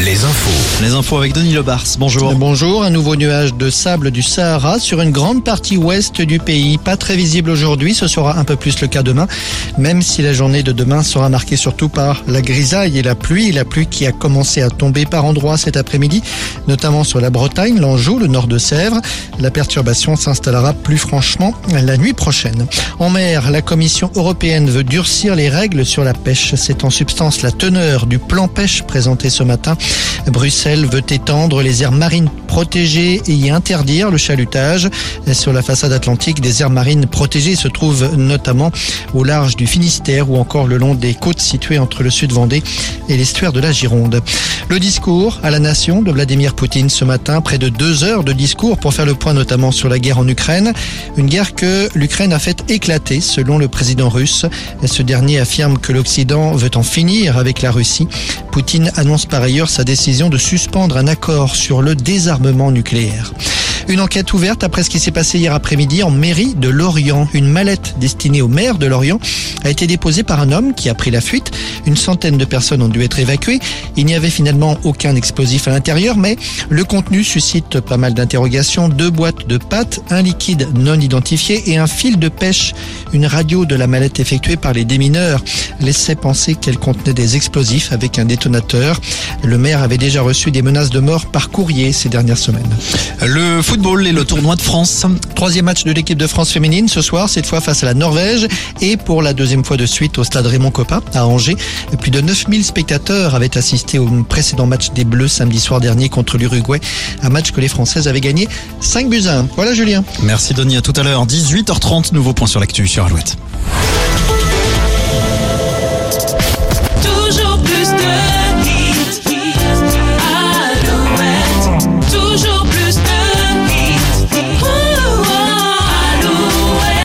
les infos. Les infos avec Denis Lebars. Bonjour. Bonjour, un nouveau nuage de sable du Sahara sur une grande partie ouest du pays. Pas très visible aujourd'hui, ce sera un peu plus le cas demain, même si la journée de demain sera marquée surtout par la grisaille et la pluie. La pluie qui a commencé à tomber par endroits cet après-midi, notamment sur la Bretagne, l'Anjou, le nord de Sèvres. La perturbation s'installera plus franchement la nuit prochaine. En mer, la Commission européenne veut durcir les règles sur la pêche. C'est en substance la teneur du plan pêche présenté ce matin. Bruxelles veut étendre les aires marines protégées et y interdire le chalutage. Sur la façade atlantique, des aires marines protégées se trouvent notamment au large du Finistère ou encore le long des côtes situées entre le sud Vendée et l'estuaire de la Gironde. Le discours à la nation de Vladimir Poutine ce matin, près de deux heures de discours pour faire le point notamment sur la guerre en Ukraine. Une guerre que l'Ukraine a fait éclater selon le président russe. Ce dernier affirme que l'Occident veut en finir avec la Russie. Poutine annonce par ailleurs sa décision de suspendre un accord sur le désarmement nucléaire. Une enquête ouverte après ce qui s'est passé hier après-midi en mairie de Lorient. Une mallette destinée au maire de Lorient a été déposée par un homme qui a pris la fuite. Une centaine de personnes ont dû être évacuées. Il n'y avait finalement aucun explosif à l'intérieur, mais le contenu suscite pas mal d'interrogations. Deux boîtes de pâtes, un liquide non identifié et un fil de pêche. Une radio de la mallette effectuée par les démineurs laissait penser qu'elle contenait des explosifs avec un détonateur. Le maire avait déjà reçu des menaces de mort par courrier ces dernières semaines. Football et le tournoi de France. Troisième match de l'équipe de France féminine ce soir, cette fois face à la Norvège et pour la deuxième fois de suite au stade Raymond Coppa à Angers. Plus de 9000 spectateurs avaient assisté au précédent match des Bleus samedi soir dernier contre l'Uruguay. Un match que les Françaises avaient gagné 5 buts à 1. Voilà Julien. Merci Denis, à tout à l'heure. 18h30, nouveau point sur l'actu sur Alouette.